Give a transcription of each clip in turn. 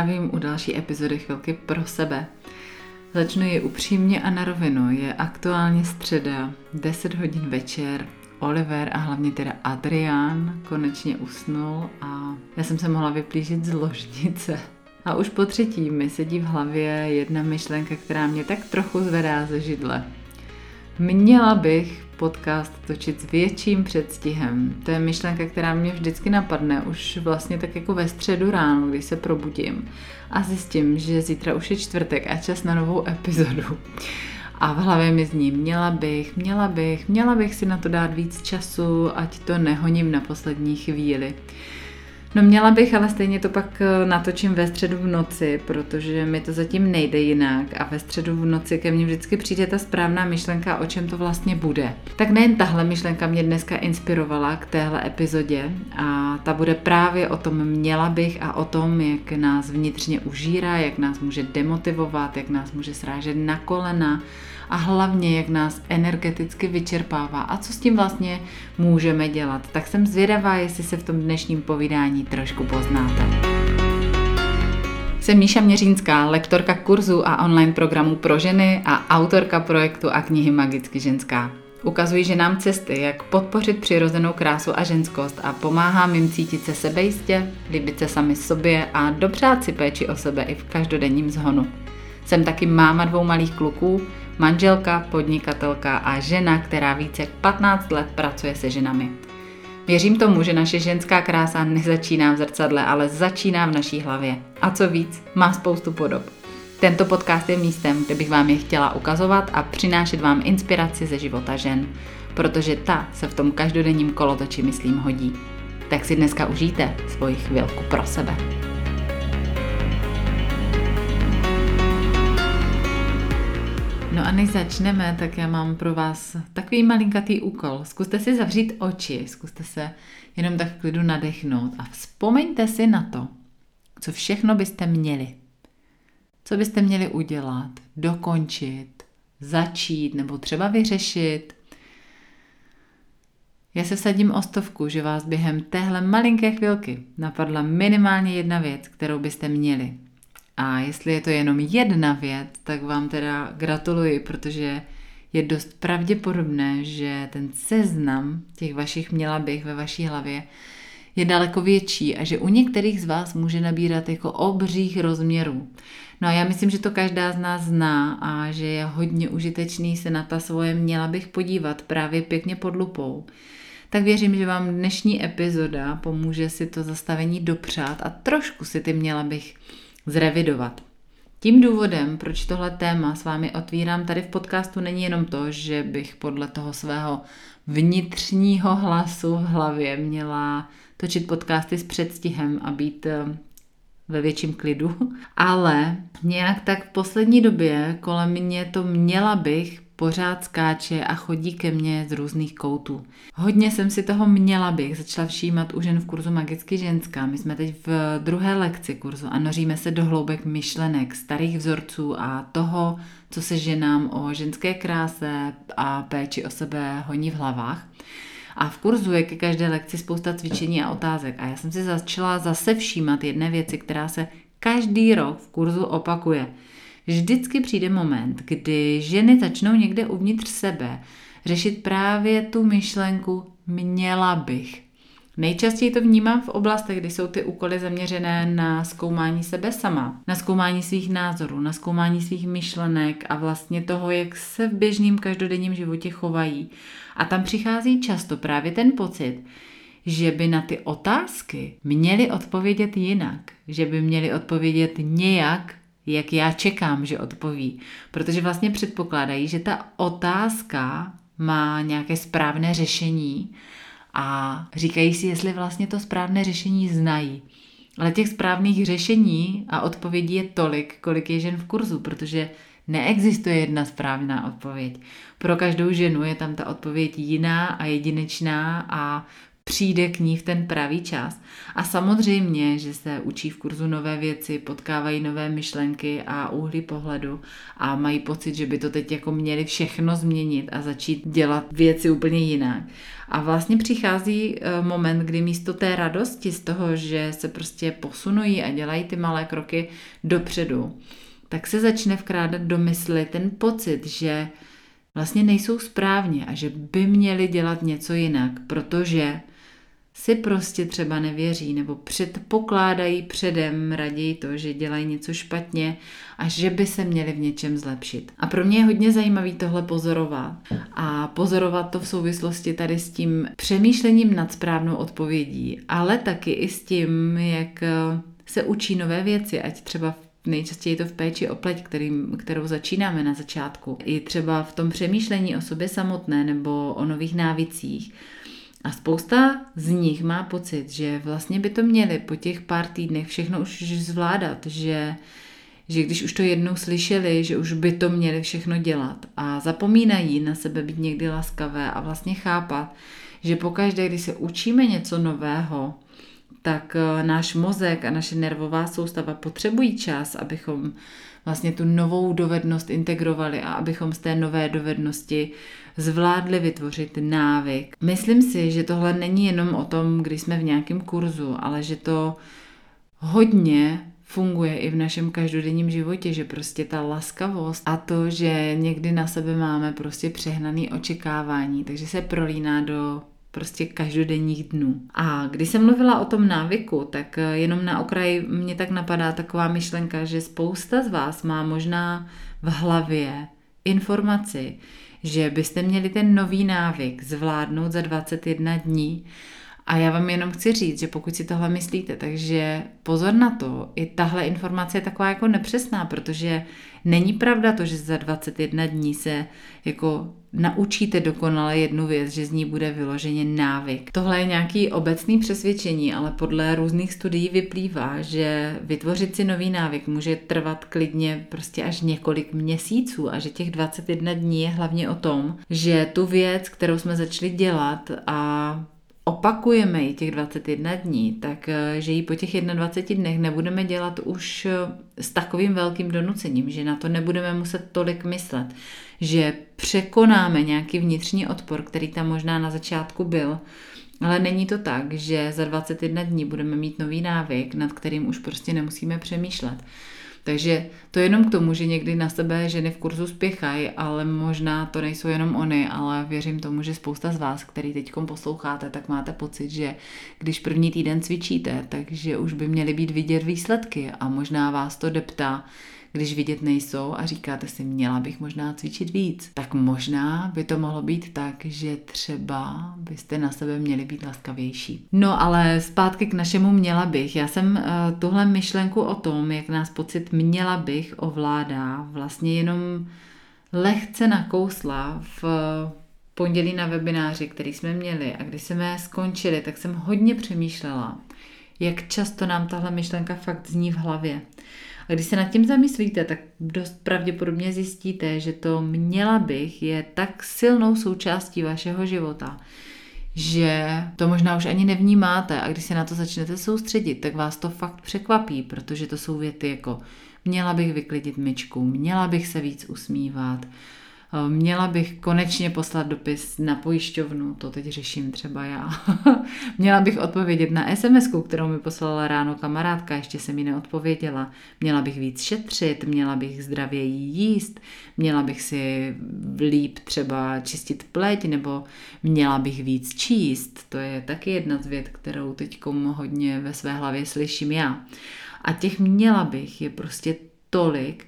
zdravím u další epizody Chvilky pro sebe. Začnu ji upřímně a na rovinu. Je aktuálně středa, 10 hodin večer. Oliver a hlavně teda Adrián konečně usnul a já jsem se mohla vyplížit z ložnice. A už po třetí mi sedí v hlavě jedna myšlenka, která mě tak trochu zvedá ze židle. Měla bych podcast točit s větším předstihem. To je myšlenka, která mě vždycky napadne, už vlastně tak jako ve středu ráno, když se probudím a zjistím, že zítra už je čtvrtek a čas na novou epizodu. A v hlavě mi zní, měla bych, měla bych, měla bych si na to dát víc času, ať to nehoním na poslední chvíli. No měla bych, ale stejně to pak eh, natočím ve středu v noci, protože mi to zatím nejde jinak a ve středu v noci ke mně vždycky přijde ta správná myšlenka, o čem to vlastně bude. Tak nejen tahle myšlenka mě dneska inspirovala k téhle epizodě a ta bude právě o tom měla bych a o tom, jak nás vnitřně užírá, jak nás může demotivovat, jak nás může srážet na kolena, a hlavně, jak nás energeticky vyčerpává a co s tím vlastně můžeme dělat. Tak jsem zvědavá, jestli se v tom dnešním povídání trošku poznáte. Jsem Míša Měřínská, lektorka kurzu a online programů pro ženy a autorka projektu a knihy Magicky ženská. Ukazuji ženám cesty, jak podpořit přirozenou krásu a ženskost a pomáhám jim cítit se sebejistě, líbit se sami sobě a dopřát si péči o sebe i v každodenním zhonu. Jsem taky máma dvou malých kluků, manželka, podnikatelka a žena, která více jak 15 let pracuje se ženami. Věřím tomu, že naše ženská krása nezačíná v zrcadle, ale začíná v naší hlavě. A co víc, má spoustu podob. Tento podcast je místem, kde bych vám je chtěla ukazovat a přinášet vám inspiraci ze života žen, protože ta se v tom každodenním kolotoči, myslím, hodí. Tak si dneska užijte svoji chvilku pro sebe. No a než začneme, tak já mám pro vás takový malinkatý úkol. Zkuste si zavřít oči, zkuste se jenom tak v klidu nadechnout a vzpomeňte si na to, co všechno byste měli. Co byste měli udělat, dokončit, začít nebo třeba vyřešit. Já se sadím o stovku, že vás během téhle malinké chvilky napadla minimálně jedna věc, kterou byste měli. A jestli je to jenom jedna věc, tak vám teda gratuluji, protože je dost pravděpodobné, že ten seznam těch vašich měla bych ve vaší hlavě je daleko větší a že u některých z vás může nabírat jako obřích rozměrů. No a já myslím, že to každá z nás zná a že je hodně užitečný se na ta svoje měla bych podívat právě pěkně pod lupou. Tak věřím, že vám dnešní epizoda pomůže si to zastavení dopřát a trošku si ty měla bych zrevidovat. Tím důvodem, proč tohle téma s vámi otvírám tady v podcastu, není jenom to, že bych podle toho svého vnitřního hlasu v hlavě měla točit podcasty s předstihem a být eh, ve větším klidu, ale nějak tak v poslední době kolem mě to měla bych pořád skáče a chodí ke mně z různých koutů. Hodně jsem si toho měla bych, začala všímat u žen v kurzu Magicky ženská. My jsme teď v druhé lekci kurzu a noříme se do hloubek myšlenek, starých vzorců a toho, co se ženám o ženské kráse a péči o sebe honí v hlavách. A v kurzu je ke každé lekci spousta cvičení a otázek. A já jsem si začala zase všímat jedné věci, která se každý rok v kurzu opakuje – vždycky přijde moment, kdy ženy začnou někde uvnitř sebe řešit právě tu myšlenku měla bych. Nejčastěji to vnímám v oblastech, kdy jsou ty úkoly zaměřené na zkoumání sebe sama, na zkoumání svých názorů, na zkoumání svých myšlenek a vlastně toho, jak se v běžném každodenním životě chovají. A tam přichází často právě ten pocit, že by na ty otázky měli odpovědět jinak, že by měli odpovědět nějak, jak já čekám, že odpoví. Protože vlastně předpokládají, že ta otázka má nějaké správné řešení a říkají si, jestli vlastně to správné řešení znají. Ale těch správných řešení a odpovědí je tolik, kolik je žen v kurzu, protože neexistuje jedna správná odpověď. Pro každou ženu je tam ta odpověď jiná a jedinečná a přijde k ní v ten pravý čas. A samozřejmě, že se učí v kurzu nové věci, potkávají nové myšlenky a úhly pohledu a mají pocit, že by to teď jako měli všechno změnit a začít dělat věci úplně jinak. A vlastně přichází eh, moment, kdy místo té radosti z toho, že se prostě posunují a dělají ty malé kroky dopředu, tak se začne vkrádat do mysli ten pocit, že vlastně nejsou správně a že by měli dělat něco jinak, protože si prostě třeba nevěří nebo předpokládají předem raději to, že dělají něco špatně a že by se měli v něčem zlepšit. A pro mě je hodně zajímavý tohle pozorovat a pozorovat to v souvislosti tady s tím přemýšlením nad správnou odpovědí, ale taky i s tím, jak se učí nové věci, ať třeba Nejčastěji je to v péči o pleť, kterým, kterou začínáme na začátku. I třeba v tom přemýšlení o sobě samotné nebo o nových návicích. A spousta z nich má pocit, že vlastně by to měli po těch pár týdnech všechno už zvládat, že, že když už to jednou slyšeli, že už by to měli všechno dělat a zapomínají na sebe být někdy laskavé a vlastně chápat, že pokaždé, když se učíme něco nového, tak eh, náš mozek a naše nervová soustava potřebují čas, abychom vlastně tu novou dovednost integrovali a abychom z té nové dovednosti zvládli vytvořit návyk. Myslím si, že tohle není jenom o tom, když jsme v nějakém kurzu, ale že to hodně funguje i v našem každodenním životě, že prostě ta laskavost a to, že někdy na sebe máme prostě přehnaný očekávání, takže se prolíná do prostě každodenních dnů. A když jsem mluvila o tom návyku, tak eh, jenom na okraji mě tak napadá taková myšlenka, že spousta z vás má možná v hlavě informaci, že byste měli ten nový návyk zvládnout za 21 dní. A já vám jenom chci říct, že pokud si tohle myslíte, takže pozor na to, i tahle informace je taková jako nepřesná, protože není pravda to, že za 21 dní se jako naučíte dokonale jednu věc, že z ní bude vyloženě návyk. Tohle je nějaký obecný přesvědčení, ale podle různých studií vyplývá, že vytvořit si nový návyk může trvat klidně prostě až několik měsíců a že těch 21 dní je hlavně o tom, že tu věc, kterou jsme začali dělat a opakujeme ji těch 21 dní, tak eh, že ji po těch 21 dnech nebudeme dělat už eh, s takovým velkým donucením, že na to nebudeme muset tolik myslet, že překonáme nějaký vnitřní odpor, který tam možná na začátku byl, ale není to tak, že za 21 dní budeme mít nový návyk, nad kterým už prostě nemusíme přemýšlet. Takže to je jenom k tomu, že někdy na sebe ženy v kurzu spěchají, ale možná to nejsou jenom oni, ale věřím tomu, že spousta z vás, který teď posloucháte, tak máte pocit, že když první týden cvičíte, takže už by měly být vidět výsledky a možná vás to deptá, když vidět nejsou a říkáte si, měla bych možná cvičit víc, tak možná by to mohlo být tak, že třeba byste na sebe měli být laskavější. No ale zpátky k našemu měla bych. Já jsem uh, tuhle myšlenku o tom, jak nás pocit měla bych ovládá, vlastně jenom lehce nakousla v pondělí na webináři, který jsme měli a když jsme skončili, tak jsem hodně přemýšlela, jak často nám tahle myšlenka fakt zní v hlavě. A když se nad tím zamyslíte, tak dost pravděpodobně zjistíte, že to měla bych je tak silnou součástí vašeho života, že to možná už ani nevnímáte. A když se na to začnete soustředit, tak vás to fakt překvapí, protože to jsou věty jako měla bych vyklidit myčku, měla bych se víc usmívat, měla bych konečně poslat dopis na pojišťovnu, to teď řeším třeba já. Měla bych odpovědět na sms kterou mi poslala ráno kamarádka, ještě se mi neodpověděla. Měla bych víc šetřit, měla bych zdravěji jíst, měla bych si líp třeba čistit pleť, nebo měla bych víc číst. To je taky jedna z věd, kterou teď hodně ve své hlavě slyším já. A těch měla bych je prostě tolik,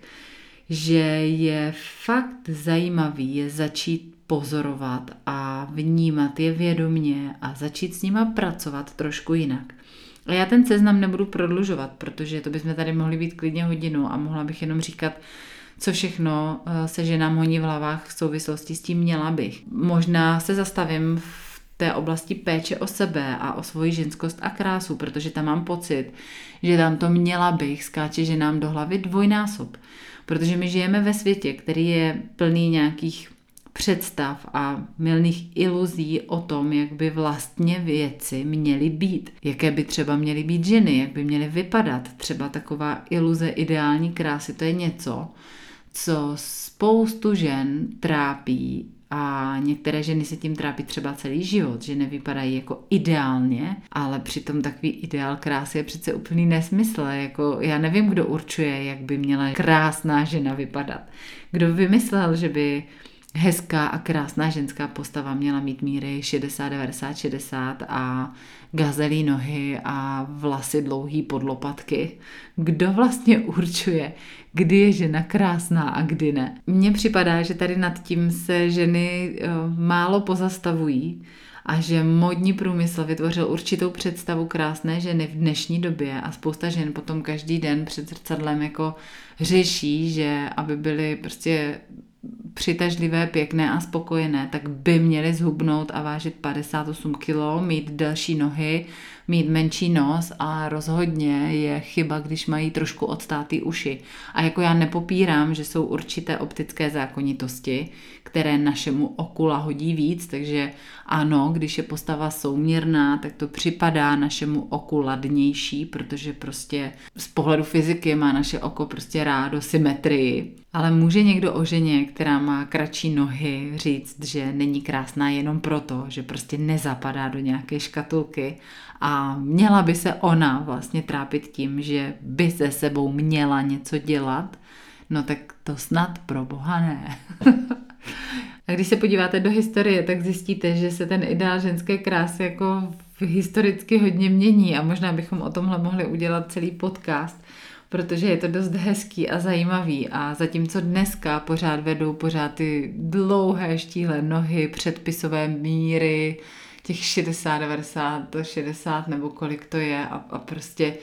že je fakt zajímavý je začít pozorovat a vnímat je vědomně a začít s nima pracovat trošku jinak. A já ten seznam nebudu prodlužovat, protože to bychom tady mohli být klidně hodinu a mohla bych jenom říkat, co všechno eh, se ženám honí v hlavách v souvislosti s tím měla bych. Možná se zastavím v té oblasti péče o sebe a o svoji ženskost a krásu, protože tam mám pocit, že tam to měla bych skáče ženám do hlavy dvojnásob protože my žijeme ve světě, který je plný nějakých představ a milných iluzí o tom, jak by vlastně věci měly být. Jaké by třeba měly být ženy, jak by měly vypadat. Třeba taková iluze ideální krásy, to je něco, co spoustu žen trápí a některé ženy se tím trápí třeba celý život, že nevypadají jako ideálně, ale přitom takový ideál krásy je přece úplný nesmysl. Jako já nevím, kdo určuje, jak by měla krásná žena vypadat. Kdo vymyslel, že by hezká a krásná ženská postava měla mít míry 60, 90, 60 a gazelí nohy a vlasy dlouhý pod lopatky. Kdo vlastně určuje, kdy je žena krásná a kdy ne? Mně připadá, že tady nad tím se ženy eh, málo pozastavují a že modní průmysl vytvořil určitou představu krásné ženy v dnešní době a spousta žen potom každý den před zrcadlem jako řeší, že aby byly prostě přitažlivé, pěkné a spokojené, tak by měly zhubnout a vážit 58 kg, mít delší nohy, mít menší nos a rozhodně je chyba, když mají trošku odstátý uši. A jako já nepopírám, že jsou určité optické zákonitosti, které našemu oku lahodí víc, takže ano, když je postava souměrná, tak to připadá našemu oku ladnější, protože prostě z pohledu fyziky má naše oko prostě rádo symetrii. Ale může někdo o ženě, která má kratší nohy, říct, že není krásná jenom proto, že prostě nezapadá do nějaké škatulky a měla by se ona vlastně trápit tím, že by se sebou měla něco dělat, no tak to snad pro boha ne. a když se podíváte do historie, tak zjistíte, že se ten ideál ženské krásy jako historicky hodně mění. A možná bychom o tomhle mohli udělat celý podcast, protože je to dost hezký a zajímavý. A zatímco dneska pořád vedou pořád ty dlouhé štíhle nohy, předpisové míry, těch 60, 90, 60 nebo kolik to je. A, a prostě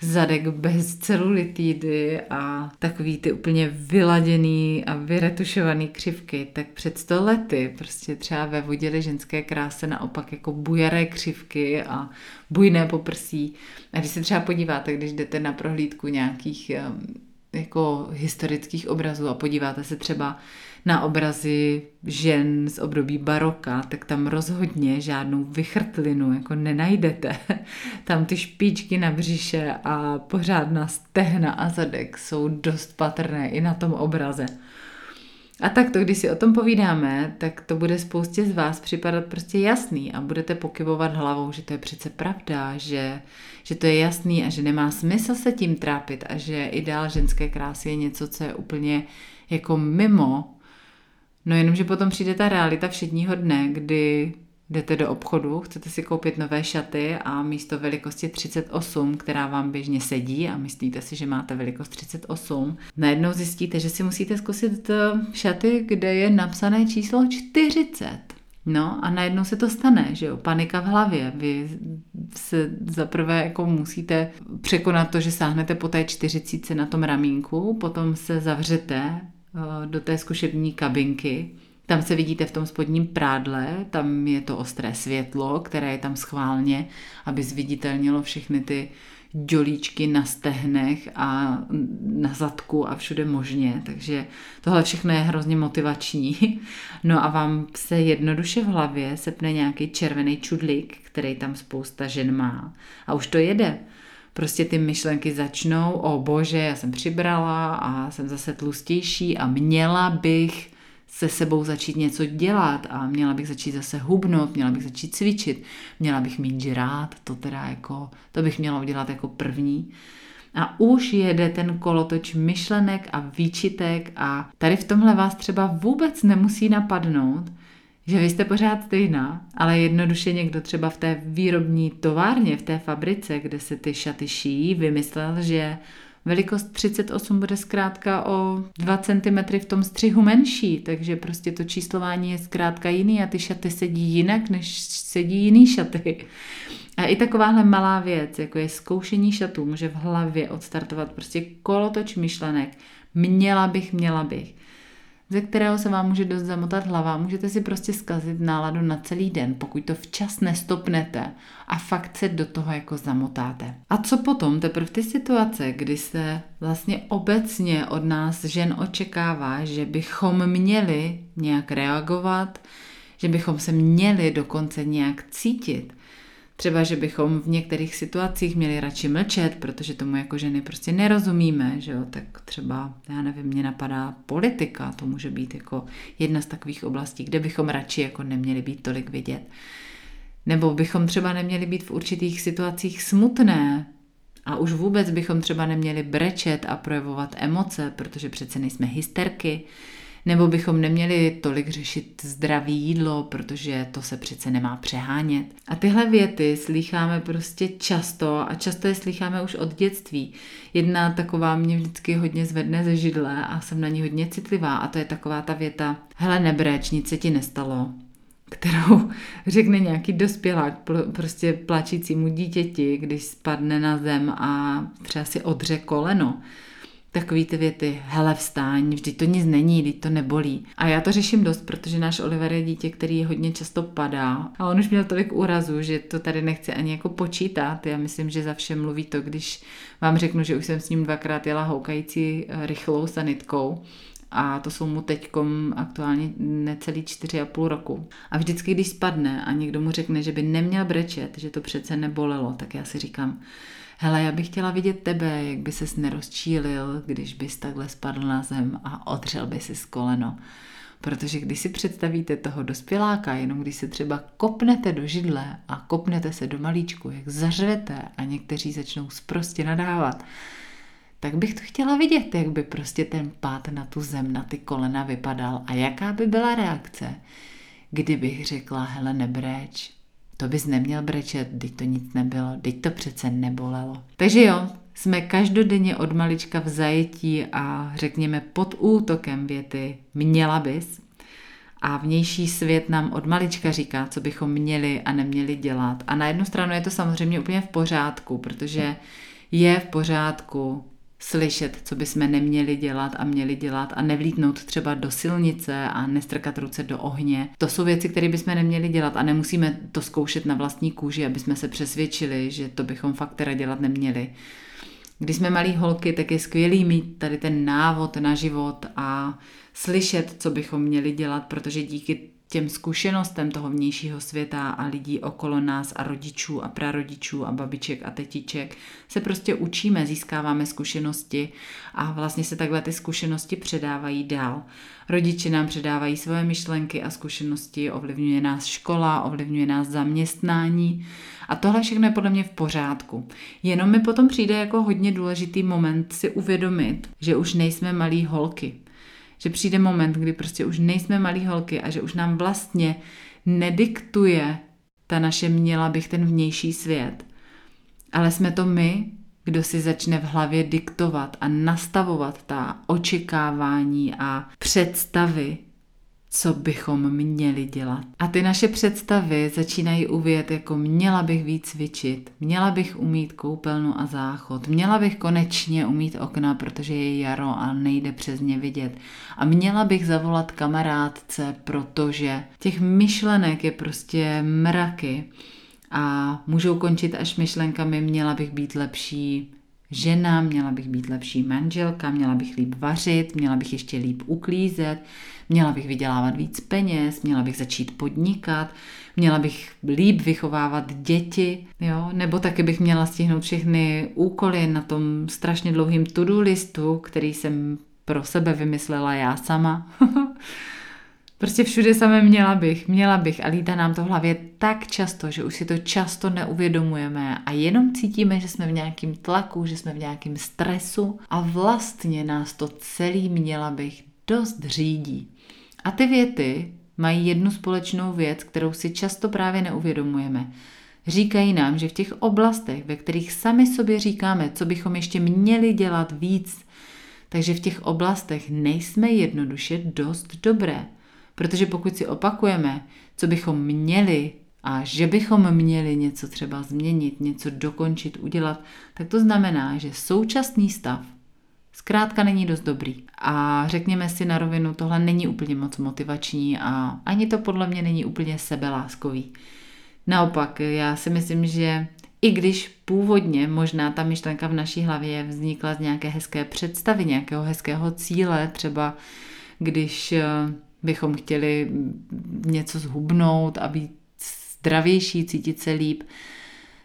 zadek bez celulitidy a takový ty úplně vyladěný a vyretušovaný křivky, tak před sto lety prostě třeba ve vodě ženské kráse naopak jako bujaré křivky a bujné poprsí. A když se třeba podíváte, když jdete na prohlídku nějakých jako historických obrazů a podíváte se třeba na obrazy žen z období baroka, tak tam rozhodně žádnou vychrtlinu jako nenajdete. Tam ty špičky na břiše a pořádná stehna a zadek jsou dost patrné i na tom obraze. A tak to, když si o tom povídáme, tak to bude spoustě z vás připadat prostě jasný a budete pokyvovat hlavou, že to je přece pravda, že, že to je jasný a že nemá smysl se tím trápit a že ideál ženské krásy je něco, co je úplně jako mimo No jenomže potom přijde ta realita všedního dne, kdy jdete do obchodu, chcete si koupit nové šaty a místo velikosti 38, která vám běžně sedí a myslíte si, že máte velikost 38, najednou zjistíte, že si musíte zkusit eh, šaty, kde je napsané číslo 40. No a najednou se to stane, že jo, panika v hlavě. Vy se zaprvé jako musíte překonat to, že sáhnete po té čtyřicíce na tom ramínku, potom se zavřete do té zkušební kabinky. Tam se vidíte v tom spodním prádle, tam je to ostré světlo, které je tam schválně, aby zviditelnilo všechny ty dělíčky na stehnech a na zadku a všude možně, takže tohle všechno je hrozně motivační. No a vám se jednoduše v hlavě sepne nějaký červený čudlík, který tam spousta žen má a už to jede prostě ty myšlenky začnou, o bože, já jsem přibrala a jsem zase tlustější a měla bych se sebou začít něco dělat a měla bych začít zase hubnout, měla bych začít cvičit, měla bych mít žrát, to teda jako, to bych měla udělat jako první. A už jede ten kolotoč myšlenek a výčitek a tady v tomhle vás třeba vůbec nemusí napadnout, že vy jste pořád stejná, ale jednoduše někdo třeba v té výrobní továrně, v té fabrice, kde se ty šaty šijí, vymyslel, že velikost 38 bude zkrátka o 2 cm v tom střihu menší, takže prostě to číslování je zkrátka jiný a ty šaty sedí jinak, než sedí jiný šaty. A i takováhle malá věc, jako je zkoušení šatů, může v hlavě odstartovat prostě kolotoč myšlenek. Měla bych, měla bych. Ze kterého se vám může dost zamotat hlava. Můžete si prostě zkazit náladu na celý den, pokud to včas nestopnete a fakt se do toho jako zamotáte. A co potom? Teprve ty situace, kdy se vlastně obecně od nás žen očekává, že bychom měli nějak reagovat, že bychom se měli dokonce nějak cítit, Třeba, že bychom v některých situacích měli radši mlčet, protože tomu jako ženy prostě nerozumíme, že jo, tak třeba, já nevím, mě napadá politika, to může být jako jedna z takových oblastí, kde bychom radši jako neměli být tolik vidět. Nebo bychom třeba neměli být v určitých situacích smutné, a už vůbec bychom třeba neměli brečet a projevovat emoce, protože přece nejsme hysterky, nebo bychom neměli tolik řešit zdraví jídlo, protože to se přece nemá přehánět. A tyhle věty slýcháme prostě často a často je slýcháme už od dětství. Jedna taková mě vždycky hodně zvedne ze židle a jsem na ní hodně citlivá a to je taková ta věta, hele nebreč, nic se ti nestalo, kterou řekne nějaký dospělák prostě plačícímu dítěti, když spadne na zem a třeba si odře koleno takový ty věty, hele vstáň, vždyť to nic není, vždyť to nebolí. A já to řeším dost, protože náš Oliver je dítě, který hodně často padá. A on už měl tolik úrazů, že to tady nechci ani jako počítat. Já myslím, že za vše mluví to, když vám řeknu, že už jsem s ním dvakrát jela houkající eh, rychlou sanitkou a to jsou mu teďkom aktuálně necelý čtyři a půl roku. A vždycky, když spadne a někdo mu řekne, že by neměl brečet, že to přece nebolelo, tak já si říkám, hele, já bych chtěla vidět tebe, jak by ses nerozčílil, když bys takhle spadl na zem a odřel by si z koleno. Protože když si představíte toho dospěláka, jenom když se třeba kopnete do židle a kopnete se do malíčku, jak zařvete a někteří začnou sprostě nadávat, tak bych to chtěla vidět, jak by prostě ten pád na tu zem, na ty kolena vypadal a jaká by byla reakce, kdybych řekla, hele, nebreč, to bys neměl brečet, teď to nic nebylo, teď to přece nebolelo. Takže jo, jsme každodenně od malička v zajetí a řekněme pod útokem věty měla bys. A vnější svět nám od malička říká, co bychom měli a neměli dělat. A na jednu stranu je to samozřejmě úplně v pořádku, protože je v pořádku slyšet, co bychom neměli dělat a měli dělat a nevlítnout třeba do silnice a nestrkat ruce do ohně. To jsou věci, které bychom neměli dělat a nemusíme to zkoušet na vlastní kůži, aby jsme se přesvědčili, že to bychom fakt teda dělat neměli. Když jsme malí holky, tak je skvělý mít tady ten návod na život a slyšet, co bychom měli dělat, protože díky těm zkušenostem toho vnějšího světa a lidí okolo nás a rodičů a prarodičů a babiček a tetiček se prostě učíme, získáváme zkušenosti a vlastně se takhle ty zkušenosti předávají dál. Rodiče nám předávají svoje myšlenky a zkušenosti, ovlivňuje nás škola, ovlivňuje nás zaměstnání a tohle všechno je podle mě v pořádku. Jenom mi potom přijde jako hodně důležitý moment si uvědomit, že už nejsme malí holky, že přijde moment, kdy prostě už nejsme malí holky a že už nám vlastně nediktuje ta naše měla bych ten vnější svět. Ale jsme to my, kdo si začne v hlavě diktovat a nastavovat ta očekávání a představy co bychom měli dělat. A ty naše představy začínají uvět jako měla bych víc cvičit, měla bych umít koupelnu a záchod, měla bych konečně umít okna, protože je jaro a nejde přes ně vidět. A měla bych zavolat kamarádce, protože těch myšlenek je prostě mraky a můžou končit až myšlenkami měla bych být lepší žena, měla bych být lepší manželka, měla bych líp vařit, měla bych ještě líp uklízet, měla bych vydělávat víc peněz, měla bych začít podnikat, měla bych líp vychovávat děti, jo? nebo taky bych měla stihnout všechny úkoly na tom strašně dlouhým to-do listu, který jsem pro sebe vymyslela já sama. Prostě všude samé měla bych, měla bych a lítá nám to v hlavě tak často, že už si to často neuvědomujeme a jenom cítíme, že jsme v nějakém tlaku, že jsme v nějakém stresu a vlastně nás to celý měla bych dost řídí. A ty věty mají jednu společnou věc, kterou si často právě neuvědomujeme. Říkají nám, že v těch oblastech, ve kterých sami sobě říkáme, co bychom ještě měli dělat víc, takže v těch oblastech nejsme jednoduše dost dobré. Protože pokud si opakujeme, co bychom měli a že bychom měli něco třeba změnit, něco dokončit, udělat, tak to znamená, že současný stav Zkrátka není dost dobrý. A řekněme si na rovinu, tohle není úplně moc motivační a ani to podle mě není úplně sebeláskový. Naopak, já si myslím, že i když původně možná ta myšlenka v naší hlavě vznikla z nějaké hezké představy, nějakého hezkého cíle, třeba když eh, bychom chtěli něco zhubnout a být zdravější, cítit se líp,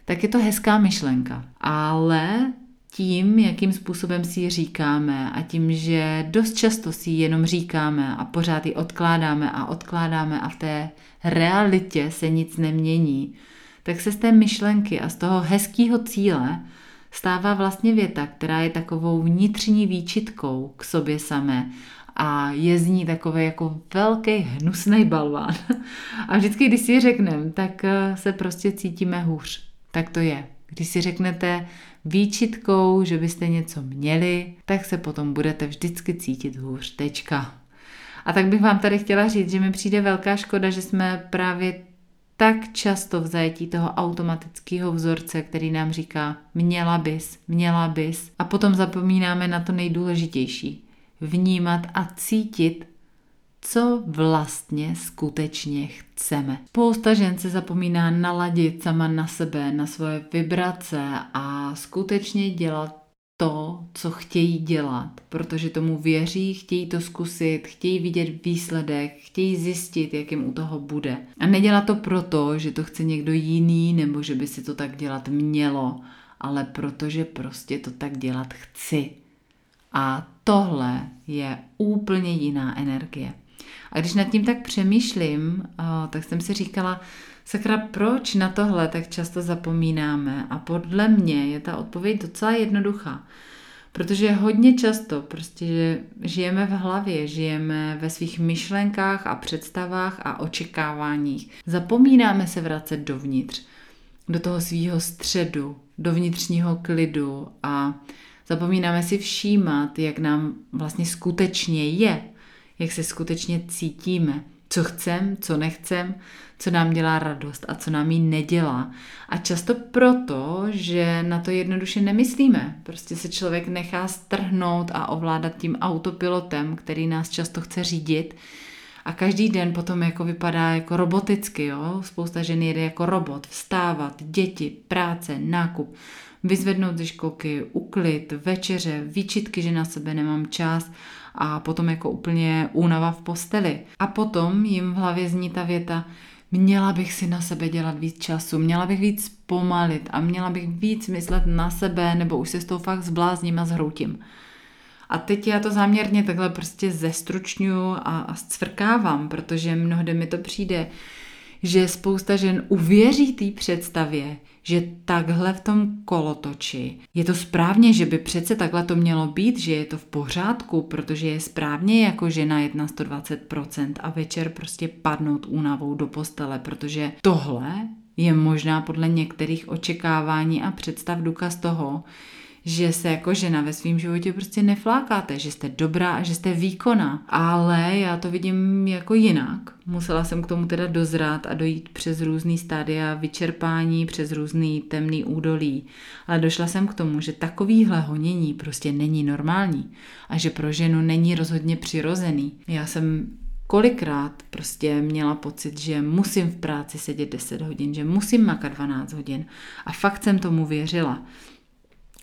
tak je to hezká myšlenka. Ale tím, jakým způsobem si ji říkáme a tím, že dost často si ji jenom říkáme a pořád ji odkládáme a odkládáme a v té realitě se nic nemění, tak se z té myšlenky a z toho hezkého cíle stává vlastně věta, která je takovou vnitřní výčitkou k sobě samé a je z ní takový jako velký hnusný balván. A vždycky, když si řekneme, tak eh, se prostě cítíme hůř. Tak to je. Když si řeknete výčitkou, že byste něco měli, tak se potom budete vždycky cítit hůř. Tečka. A tak bych vám tady chtěla říct, že mi přijde velká škoda, že jsme právě tak často v zajetí toho automatického vzorce, který nám říká měla bys, měla bys a potom zapomínáme na to nejdůležitější. Vnímat a cítit, co vlastně skutečně chceme. Spousta žen se zapomíná naladit sama na sebe, na svoje vibrace a skutečně dělat to, co chtějí dělat, protože tomu věří, chtějí to zkusit, chtějí vidět výsledek, chtějí zjistit, jak jim u toho bude. A nedělá to proto, že to chce někdo jiný nebo že by si to tak dělat mělo, ale protože prostě to tak dělat chci. A tohle je úplně jiná energie. A když nad tím tak přemýšlím, tak jsem si říkala, sakra, proč na tohle tak často zapomínáme? A podle mě je ta odpověď docela jednoduchá. Protože hodně často prostě žijeme v hlavě, žijeme ve svých myšlenkách a představách a očekáváních. Zapomínáme se vracet dovnitř, do toho svého středu, do vnitřního klidu a zapomínáme si všímat, jak nám vlastně skutečně je, jak se skutečně cítíme, co chcem, co nechcem, co nám dělá radost a co nám ji nedělá. A často proto, že na to jednoduše nemyslíme. Prostě se člověk nechá strhnout a ovládat tím autopilotem, který nás často chce řídit. A každý den potom jako vypadá jako roboticky, jo? Spousta žen jede jako robot, vstávat, děti, práce, nákup, vyzvednout ze školky, uklid, večeře, výčitky, že na sebe nemám čas a potom jako úplně únava v posteli. A potom jim v hlavě zní ta věta, měla bych si na sebe dělat víc času, měla bych víc pomalit a měla bych víc myslet na sebe, nebo už se s tou fakt zblázním a zhroutím. A teď já to záměrně takhle prostě zestručňuju a, a zcvrkávám, protože mnohdy mi to přijde, že spousta žen uvěří té představě, že takhle v tom kolotoči je to správně, že by přece takhle to mělo být, že je to v pořádku, protože je správně jako žena jedna 120% a večer prostě padnout únavou do postele, protože tohle je možná podle některých očekávání a představ důkaz toho, že se jako žena ve svém životě prostě neflákáte, že jste dobrá a že jste výkona. Ale já to vidím jako jinak. Musela jsem k tomu teda dozrát a dojít přes různý stádia vyčerpání, přes různý temný údolí. Ale došla jsem k tomu, že takovýhle honění prostě není normální a že pro ženu není rozhodně přirozený. Já jsem kolikrát prostě měla pocit, že musím v práci sedět 10 hodin, že musím makat 12 hodin. A fakt jsem tomu věřila.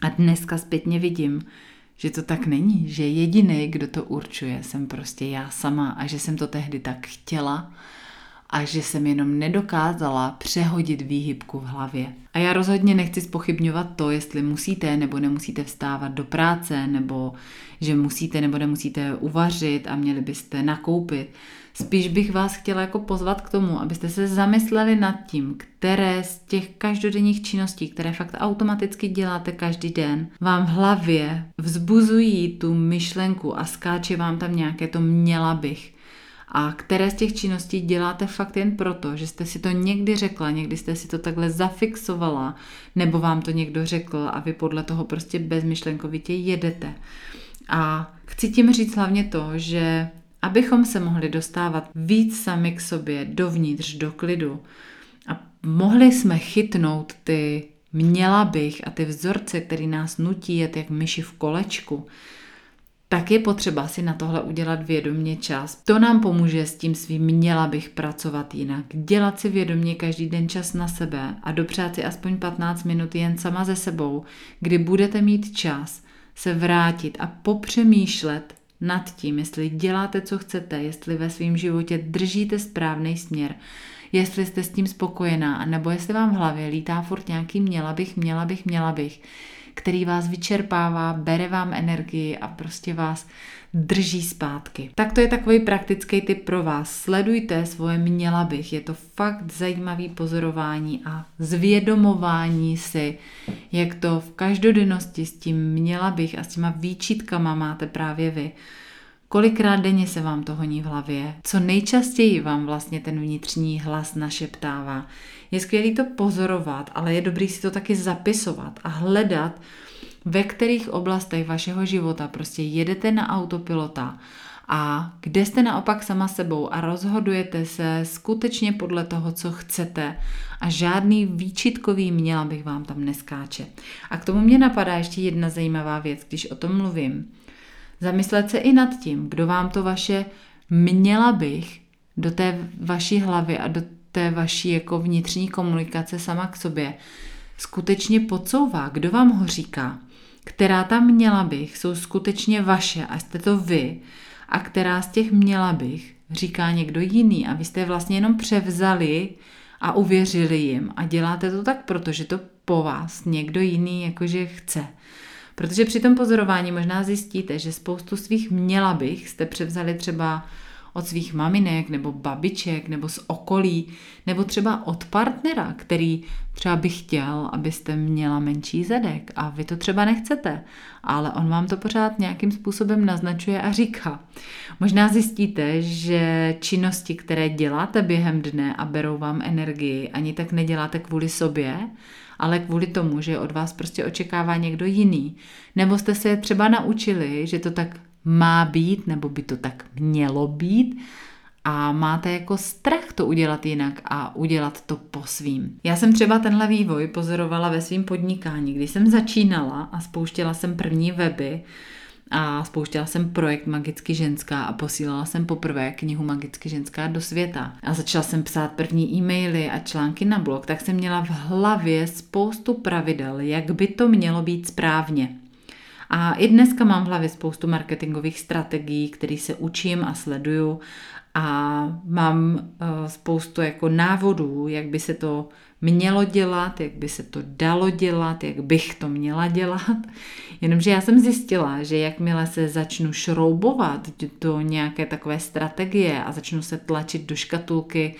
A dneska zpětně vidím, že to tak není, že jediný, kdo to určuje, jsem prostě já sama a že jsem to tehdy tak chtěla a že jsem jenom nedokázala přehodit výhybku v hlavě. A já rozhodně nechci spochybňovat to, jestli musíte nebo nemusíte vstávat do práce, nebo že musíte nebo nemusíte uvařit a měli byste nakoupit. Spíš bych vás chtěla jako pozvat k tomu, abyste se zamysleli nad tím, které z těch každodenních činností, které fakt automaticky děláte každý den, vám v hlavě vzbuzují tu myšlenku a skáče vám tam nějaké to měla bych. A které z těch činností děláte fakt jen proto, že jste si to někdy řekla, někdy jste si to takhle zafixovala, nebo vám to někdo řekl a vy podle toho prostě bezmyšlenkovitě jedete. A chci tím říct hlavně to, že abychom se mohli dostávat víc sami k sobě, dovnitř, do klidu a mohli jsme chytnout ty měla bych a ty vzorce, které nás nutí jet jak myši v kolečku, tak je potřeba si na tohle udělat vědomě čas. To nám pomůže s tím svým měla bych pracovat jinak. Dělat si vědomě každý den čas na sebe a dopřát si aspoň 15 minut jen sama ze sebou, kdy budete mít čas se vrátit a popřemýšlet nad tím, jestli děláte, co chcete, jestli ve svém životě držíte správný směr, jestli jste s tím spokojená, nebo jestli vám v hlavě lítá furt nějaký měla bych, měla bych, měla bych který vás vyčerpává, bere vám energii a prostě vás drží zpátky. Tak to je takový praktický tip pro vás. Sledujte svoje měla bych. Je to fakt zajímavý pozorování a zvědomování si, jak to v každodennosti s tím měla bych a s těma výčitkama máte právě vy. Kolikrát denně se vám to honí v hlavě? Co nejčastěji vám vlastně ten vnitřní hlas našeptává? Je skvělé to pozorovat, ale je dobrý si to taky zapisovat a hledat, ve kterých oblastech vašeho života prostě jedete na autopilota a kde jste naopak sama sebou a rozhodujete se skutečně podle toho, co chcete a žádný výčitkový měla bych vám tam neskáče. A k tomu mě napadá ještě jedna zajímavá věc, když o tom mluvím. Zamyslet se i nad tím, kdo vám to vaše měla bych do té vaší hlavy a do té vaší jako vnitřní komunikace sama k sobě skutečně podsouvá, kdo vám ho říká, která tam měla bych, jsou skutečně vaše a jste to vy. A která z těch měla bych říká někdo jiný. A vy jste vlastně jenom převzali a uvěřili jim. A děláte to tak, protože to po vás někdo jiný jakože chce. Protože při tom pozorování možná zjistíte, že spoustu svých měla bych jste převzali třeba od svých maminek nebo babiček nebo z okolí, nebo třeba od partnera, který třeba by chtěl, abyste měla menší zadek a vy to třeba nechcete, ale on vám to pořád nějakým způsobem naznačuje a říká. Možná zjistíte, že činnosti, které děláte během dne a berou vám energii, ani tak neděláte kvůli sobě, ale kvůli tomu, že od vás prostě očekává někdo jiný. Nebo jste se třeba naučili, že to tak má být, nebo by to tak mělo být a máte jako strach to udělat jinak a udělat to po svým. Já jsem třeba tenhle vývoj pozorovala ve svém podnikání, když jsem začínala a spouštěla jsem první weby, a spouštěla jsem projekt Magicky ženská a posílala jsem poprvé knihu Magicky ženská do světa. A začala jsem psát první e-maily a články na blog, tak jsem měla v hlavě spoustu pravidel, jak by to mělo být správně. A i dneska mám v hlavě spoustu marketingových strategií, které se učím a sleduju a mám uh, spoustu jako návodů, jak by se to mělo dělat, jak by se to dalo dělat, jak bych to měla dělat. Jenomže já jsem zjistila, že jakmile se začnu šroubovat do nějaké takové strategie a začnu se tlačit do škatulky,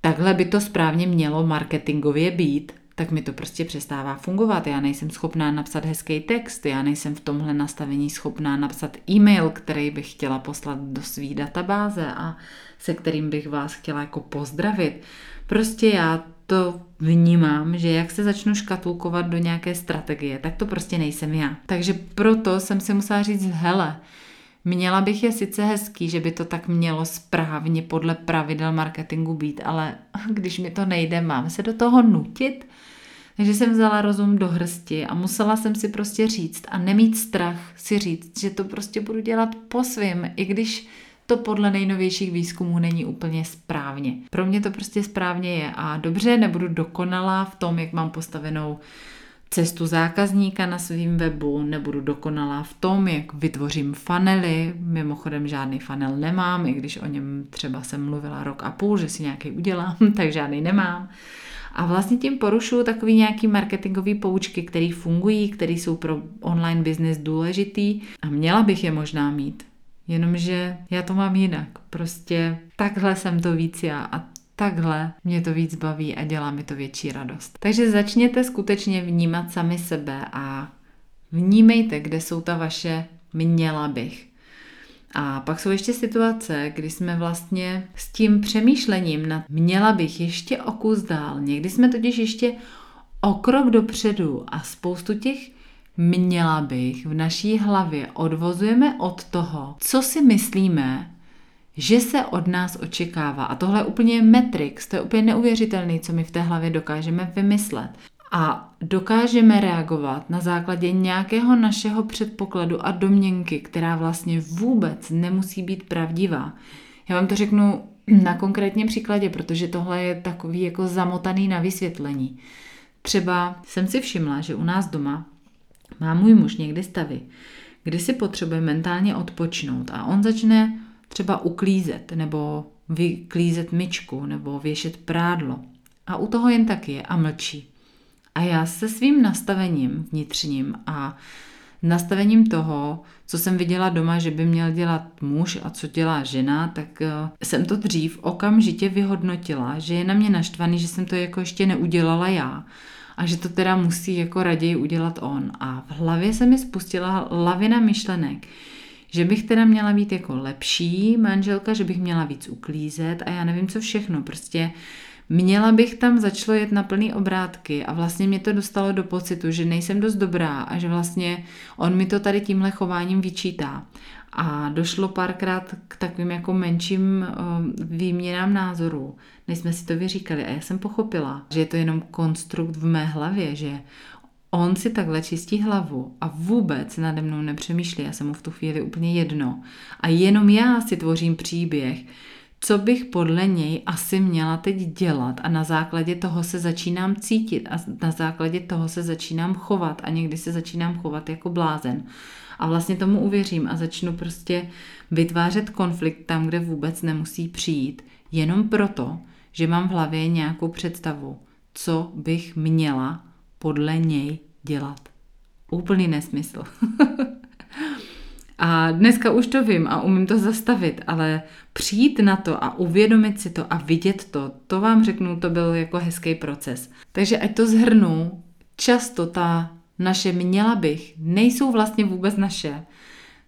takhle by to správně mělo marketingově být, tak mi to prostě přestává fungovat. Já nejsem schopná napsat hezký text, já nejsem v tomhle nastavení schopná napsat e-mail, který bych chtěla poslat do své databáze a se kterým bych vás chtěla jako pozdravit. Prostě já to vnímám, že jak se začnu škatulkovat do nějaké strategie, tak to prostě nejsem já. Takže proto jsem si musela říct, hele, Měla bych je sice hezký, že by to tak mělo správně podle pravidel marketingu být, ale když mi to nejde, mám se do toho nutit. Takže jsem vzala rozum do hrsti a musela jsem si prostě říct a nemít strach si říct, že to prostě budu dělat po svým, i když to podle nejnovějších výzkumů není úplně správně. Pro mě to prostě správně je a dobře, nebudu dokonalá v tom, jak mám postavenou cestu zákazníka na svém webu, nebudu dokonalá v tom, jak vytvořím fanely. Mimochodem žádný fanel nemám, i když o něm třeba jsem mluvila rok a půl, že si nějaký udělám, tak žádný nemám. A vlastně tím porušuju takový nějaký marketingový poučky, které fungují, které jsou pro online business důležitý a měla bych je možná mít. Jenomže já to mám jinak. Prostě takhle jsem to víc já a takhle mě to víc baví a dělá mi to větší radost. Takže začněte skutečně vnímat sami sebe a vnímejte, kde jsou ta vaše měla bych. A pak jsou ještě situace, kdy jsme vlastně s tím přemýšlením nad měla bych ještě o kus dál. Někdy jsme totiž ještě o krok dopředu a spoustu těch měla bych v naší hlavě odvozujeme od toho, co si myslíme, že se od nás očekává. A tohle je úplně Matrix, to je úplně neuvěřitelný, co my v té hlavě dokážeme vymyslet. A dokážeme reagovat na základě nějakého našeho předpokladu a domněnky, která vlastně vůbec nemusí být pravdivá. Já vám to řeknu na konkrétním příkladě, protože tohle je takový jako zamotaný na vysvětlení. Třeba jsem si všimla, že u nás doma má můj muž někdy stavy, kdy si potřebuje mentálně odpočnout a on začne třeba uklízet nebo vyklízet myčku nebo věšet prádlo. A u toho jen tak je a mlčí. A já se svým nastavením vnitřním a nastavením toho, co jsem viděla doma, že by měl dělat muž a co dělá žena, tak eh, jsem to dřív okamžitě vyhodnotila, že je na mě naštvaný, že jsem to jako ještě neudělala já a že to teda musí jako raději udělat on. A v hlavě se mi spustila lavina myšlenek, že bych teda měla být jako lepší manželka, že bych měla víc uklízet a já nevím co všechno, prostě Měla bych tam začalo jet na plný obrátky a vlastně mě to dostalo do pocitu, že nejsem dost dobrá a že vlastně on mi to tady tímhle chováním vyčítá. A došlo párkrát k takovým jako menším uh, výměnám názorů, než jsme si to vyříkali. A já jsem pochopila, že je to jenom konstrukt v mé hlavě, že on si takhle čistí hlavu a vůbec nade mnou nepřemýšlí. Já jsem mu v tu chvíli úplně jedno. A jenom já si tvořím příběh, co bych podle něj asi měla teď dělat a na základě toho se začínám cítit a na základě toho se začínám chovat a někdy se začínám chovat jako blázen. A vlastně tomu uvěřím a začnu prostě vytvářet konflikt tam, kde vůbec nemusí přijít, jenom proto, že mám v hlavě nějakou představu, co bych měla podle něj dělat. Úplný nesmysl. A dneska už to vím a umím to zastavit, ale přijít na to a uvědomit si to a vidět to, to vám řeknu, to byl jako hezký proces. Takže ať to zhrnu, často ta naše měla bych nejsou vlastně vůbec naše.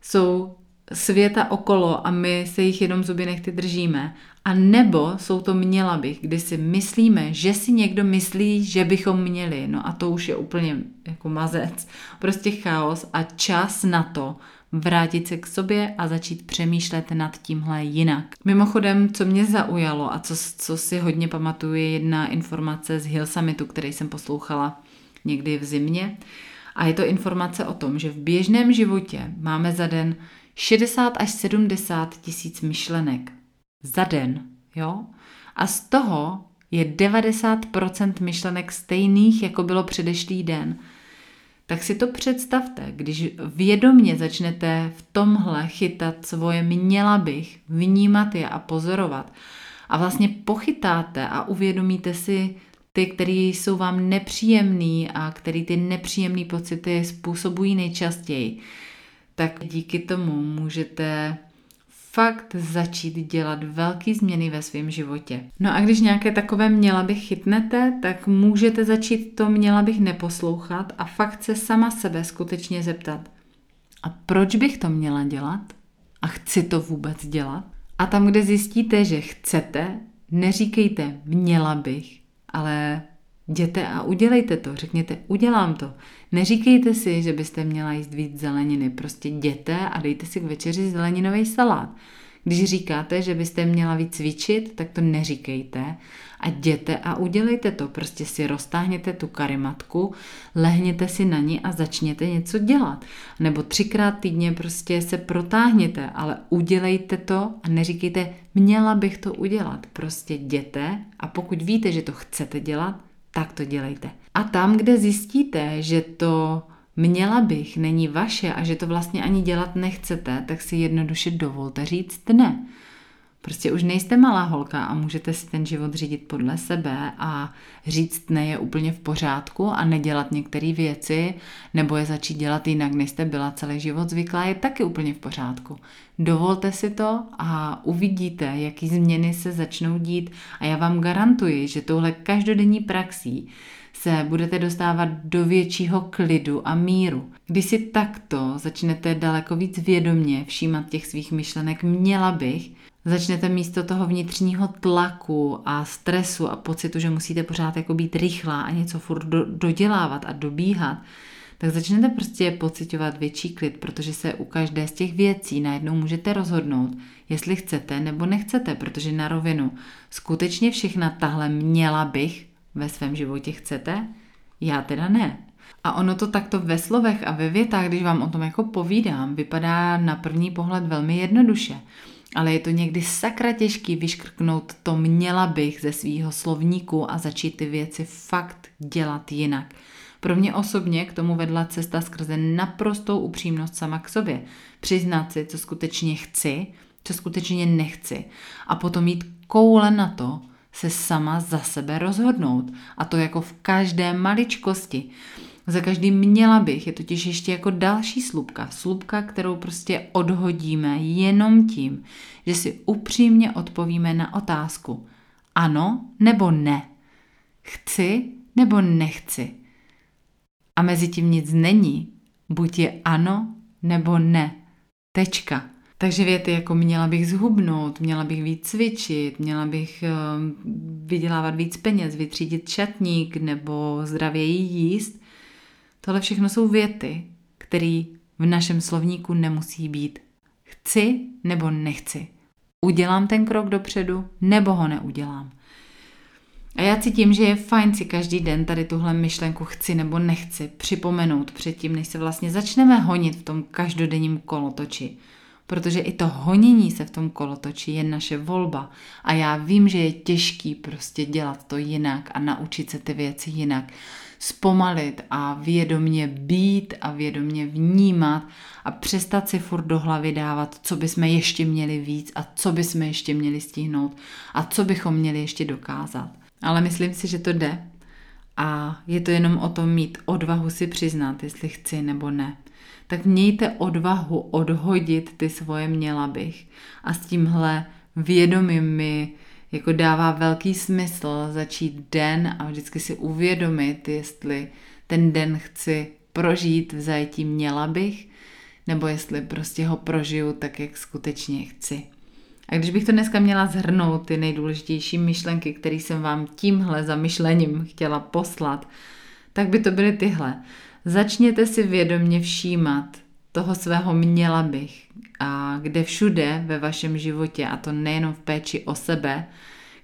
Jsou světa okolo a my se jich jenom zuby nechty držíme. A nebo jsou to měla bych, kdy si myslíme, že si někdo myslí, že bychom měli. No a to už je úplně jako mazec. Prostě chaos a čas na to, vrátit se k sobě a začít přemýšlet nad tímhle jinak. Mimochodem, co mě zaujalo a co, co si hodně pamatuju, je jedna informace z Hill Summitu, který jsem poslouchala někdy v zimě. A je to informace o tom, že v běžném životě máme za den 60 až 70 tisíc myšlenek. Za den, jo? A z toho je 90% myšlenek stejných, jako bylo předešlý den tak si to představte, když vědomně začnete v tomhle chytat svoje měla bych, vnímat je a pozorovat. A vlastně pochytáte a uvědomíte si ty, které jsou vám nepříjemný a který ty nepříjemné pocity způsobují nejčastěji, tak díky tomu můžete fakt začít dělat velké změny ve svém životě. No a když nějaké takové měla bych chytnete, tak můžete začít to měla bych neposlouchat a fakt se sama sebe skutečně zeptat. A proč bych to měla dělat? A chci to vůbec dělat? A tam, kde zjistíte, že chcete, neříkejte měla bych, ale Jděte a udělejte to, řekněte, udělám to. Neříkejte si, že byste měla jíst víc zeleniny, prostě jděte a dejte si k večeři zeleninový salát. Když říkáte, že byste měla víc cvičit, tak to neříkejte a jděte a udělejte to. Prostě si roztáhněte tu karimatku, lehněte si na ní a začněte něco dělat. Nebo třikrát týdně prostě se protáhněte, ale udělejte to a neříkejte, měla bych to udělat. Prostě jděte a pokud víte, že to chcete dělat, tak to dělejte. A tam, kde zjistíte, že to měla bych není vaše a že to vlastně ani dělat nechcete, tak si jednoduše dovolte říct ne. Prostě už nejste malá holka a můžete si ten život řídit podle sebe a říct ne je úplně v pořádku a nedělat některé věci nebo je začít dělat jinak, než jste byla celý život zvyklá, je taky úplně v pořádku. Dovolte si to a uvidíte, jaký změny se začnou dít a já vám garantuji, že touhle každodenní praxí se budete dostávat do většího klidu a míru. Když si takto začnete daleko víc vědomně všímat těch svých myšlenek, měla bych, začnete místo toho vnitřního tlaku a stresu a pocitu, že musíte pořád jako být rychlá a něco furt do, dodělávat a dobíhat, tak začnete prostě pocitovat větší klid, protože se u každé z těch věcí najednou můžete rozhodnout, jestli chcete nebo nechcete, protože na rovinu skutečně všechna tahle měla bych ve svém životě chcete? Já teda ne. A ono to takto ve slovech a ve větách, když vám o tom jako povídám, vypadá na první pohled velmi jednoduše. Ale je to někdy sakra těžký vyškrknout to měla bych ze svýho slovníku a začít ty věci fakt dělat jinak. Pro mě osobně k tomu vedla cesta skrze naprostou upřímnost sama k sobě. Přiznat si, co skutečně chci, co skutečně nechci a potom mít koule na to, se sama za sebe rozhodnout. A to jako v každé maličkosti. Za každý měla bych, je totiž ještě jako další slupka. Slupka, kterou prostě odhodíme jenom tím, že si upřímně odpovíme na otázku. Ano nebo ne. Chci nebo nechci. A mezi tím nic není. Buď je ano nebo ne. Tečka. Takže věty jako měla bych zhubnout, měla bych víc cvičit, měla bych uh, vydělávat víc peněz, vytřídit šatník nebo zdravěji jíst, Tohle všechno jsou věty, které v našem slovníku nemusí být. Chci nebo nechci. Udělám ten krok dopředu nebo ho neudělám. A já cítím, že je fajn si každý den tady tuhle myšlenku chci nebo nechci připomenout předtím, než se vlastně začneme honit v tom každodenním kolotoči. Protože i to honění se v tom kolotoči je naše volba. A já vím, že je těžký prostě dělat to jinak a naučit se ty věci jinak zpomalit a vědomně být a vědomně vnímat a přestat si furt do hlavy dávat, co bychom ještě měli víc a co bychom ještě měli stihnout a co bychom měli ještě dokázat. Ale myslím si, že to jde a je to jenom o tom mít odvahu si přiznat, jestli chci nebo ne. Tak mějte odvahu odhodit ty svoje měla bych a s tímhle vědomím mi jako dává velký smysl začít den a vždycky si uvědomit, jestli ten den chci prožít v zajetí měla bych, nebo jestli prostě ho prožiju tak, jak skutečně chci. A když bych to dneska měla zhrnout, ty nejdůležitější myšlenky, které jsem vám tímhle zamyšlením chtěla poslat, tak by to byly tyhle. Začněte si vědomně všímat toho svého měla bych a kde všude ve vašem životě, a to nejenom v péči o sebe,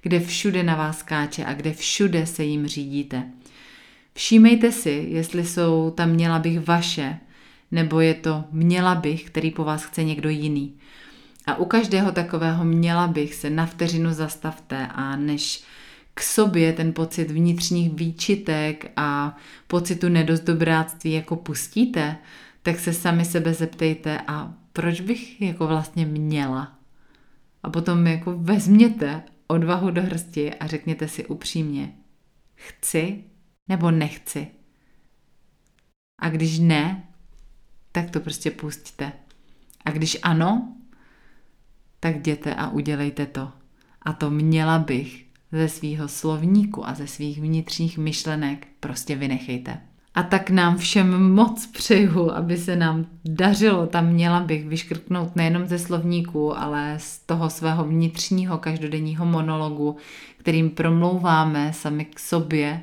kde všude na vás skáče a kde všude se jim řídíte. Všímejte si, jestli jsou tam měla bych vaše, nebo je to měla bych, který po vás chce někdo jiný. A u každého takového měla bych se na vteřinu zastavte a než k sobě ten pocit vnitřních výčitek a pocitu nedozdobráctví jako pustíte, tak se sami sebe zeptejte a proč bych jako vlastně měla? A potom jako vezměte odvahu do hrsti a řekněte si upřímně, chci nebo nechci. A když ne, tak to prostě pustíte. A když ano, tak jděte a udělejte to. A to měla bych ze svýho slovníku a ze svých vnitřních myšlenek prostě vynechejte. A tak nám všem moc přeju, aby se nám dařilo, tam měla bych vyškrtnout nejenom ze slovníku, ale z toho svého vnitřního každodenního monologu, kterým promlouváme sami k sobě,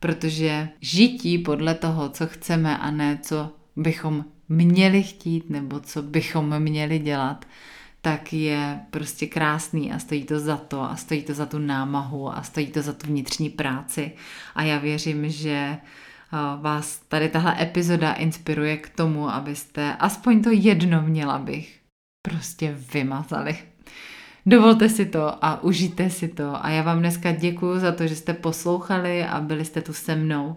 protože žití podle toho, co chceme a ne co bychom měli chtít nebo co bychom měli dělat, tak je prostě krásný a stojí to za to a stojí to za tu námahu a stojí to za tu vnitřní práci. A já věřím, že vás tady tahle epizoda inspiruje k tomu, abyste aspoň to jedno měla bych prostě vymazali. Dovolte si to a užijte si to. A já vám dneska děkuji za to, že jste poslouchali a byli jste tu se mnou.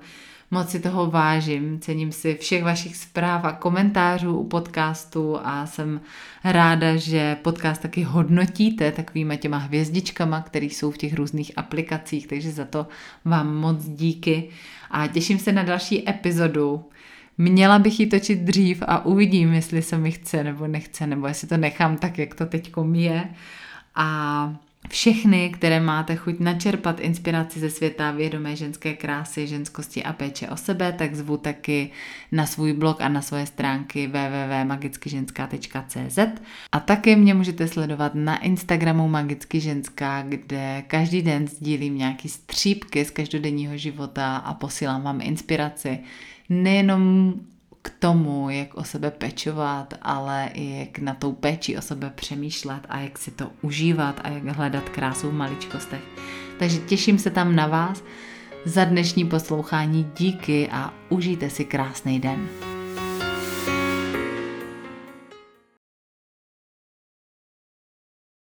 Moc si toho vážím, cením si všech vašich zpráv a komentářů u podcastu a jsem ráda, že podcast taky hodnotíte takovýma těma hvězdičkama, které jsou v těch různých aplikacích, takže za to vám moc díky a těším se na další epizodu. Měla bych ji točit dřív a uvidím, jestli se mi chce nebo nechce, nebo jestli to nechám tak, jak to teď je. A všechny, které máte chuť načerpat inspiraci ze světa vědomé ženské krásy, ženskosti a péče o sebe, tak zvu taky na svůj blog a na svoje stránky www.magickyženská.cz a taky mě můžete sledovat na Instagramu Magicky ženská, kde každý den sdílím nějaký střípky z každodenního života a posílám vám inspiraci. Nejenom k tomu, jak o sebe pečovat, ale i jak na tou péči o sebe přemýšlet a jak si to užívat a jak hledat krásu v maličkostech. Takže těším se tam na vás. Za dnešní poslouchání díky a užijte si krásný den.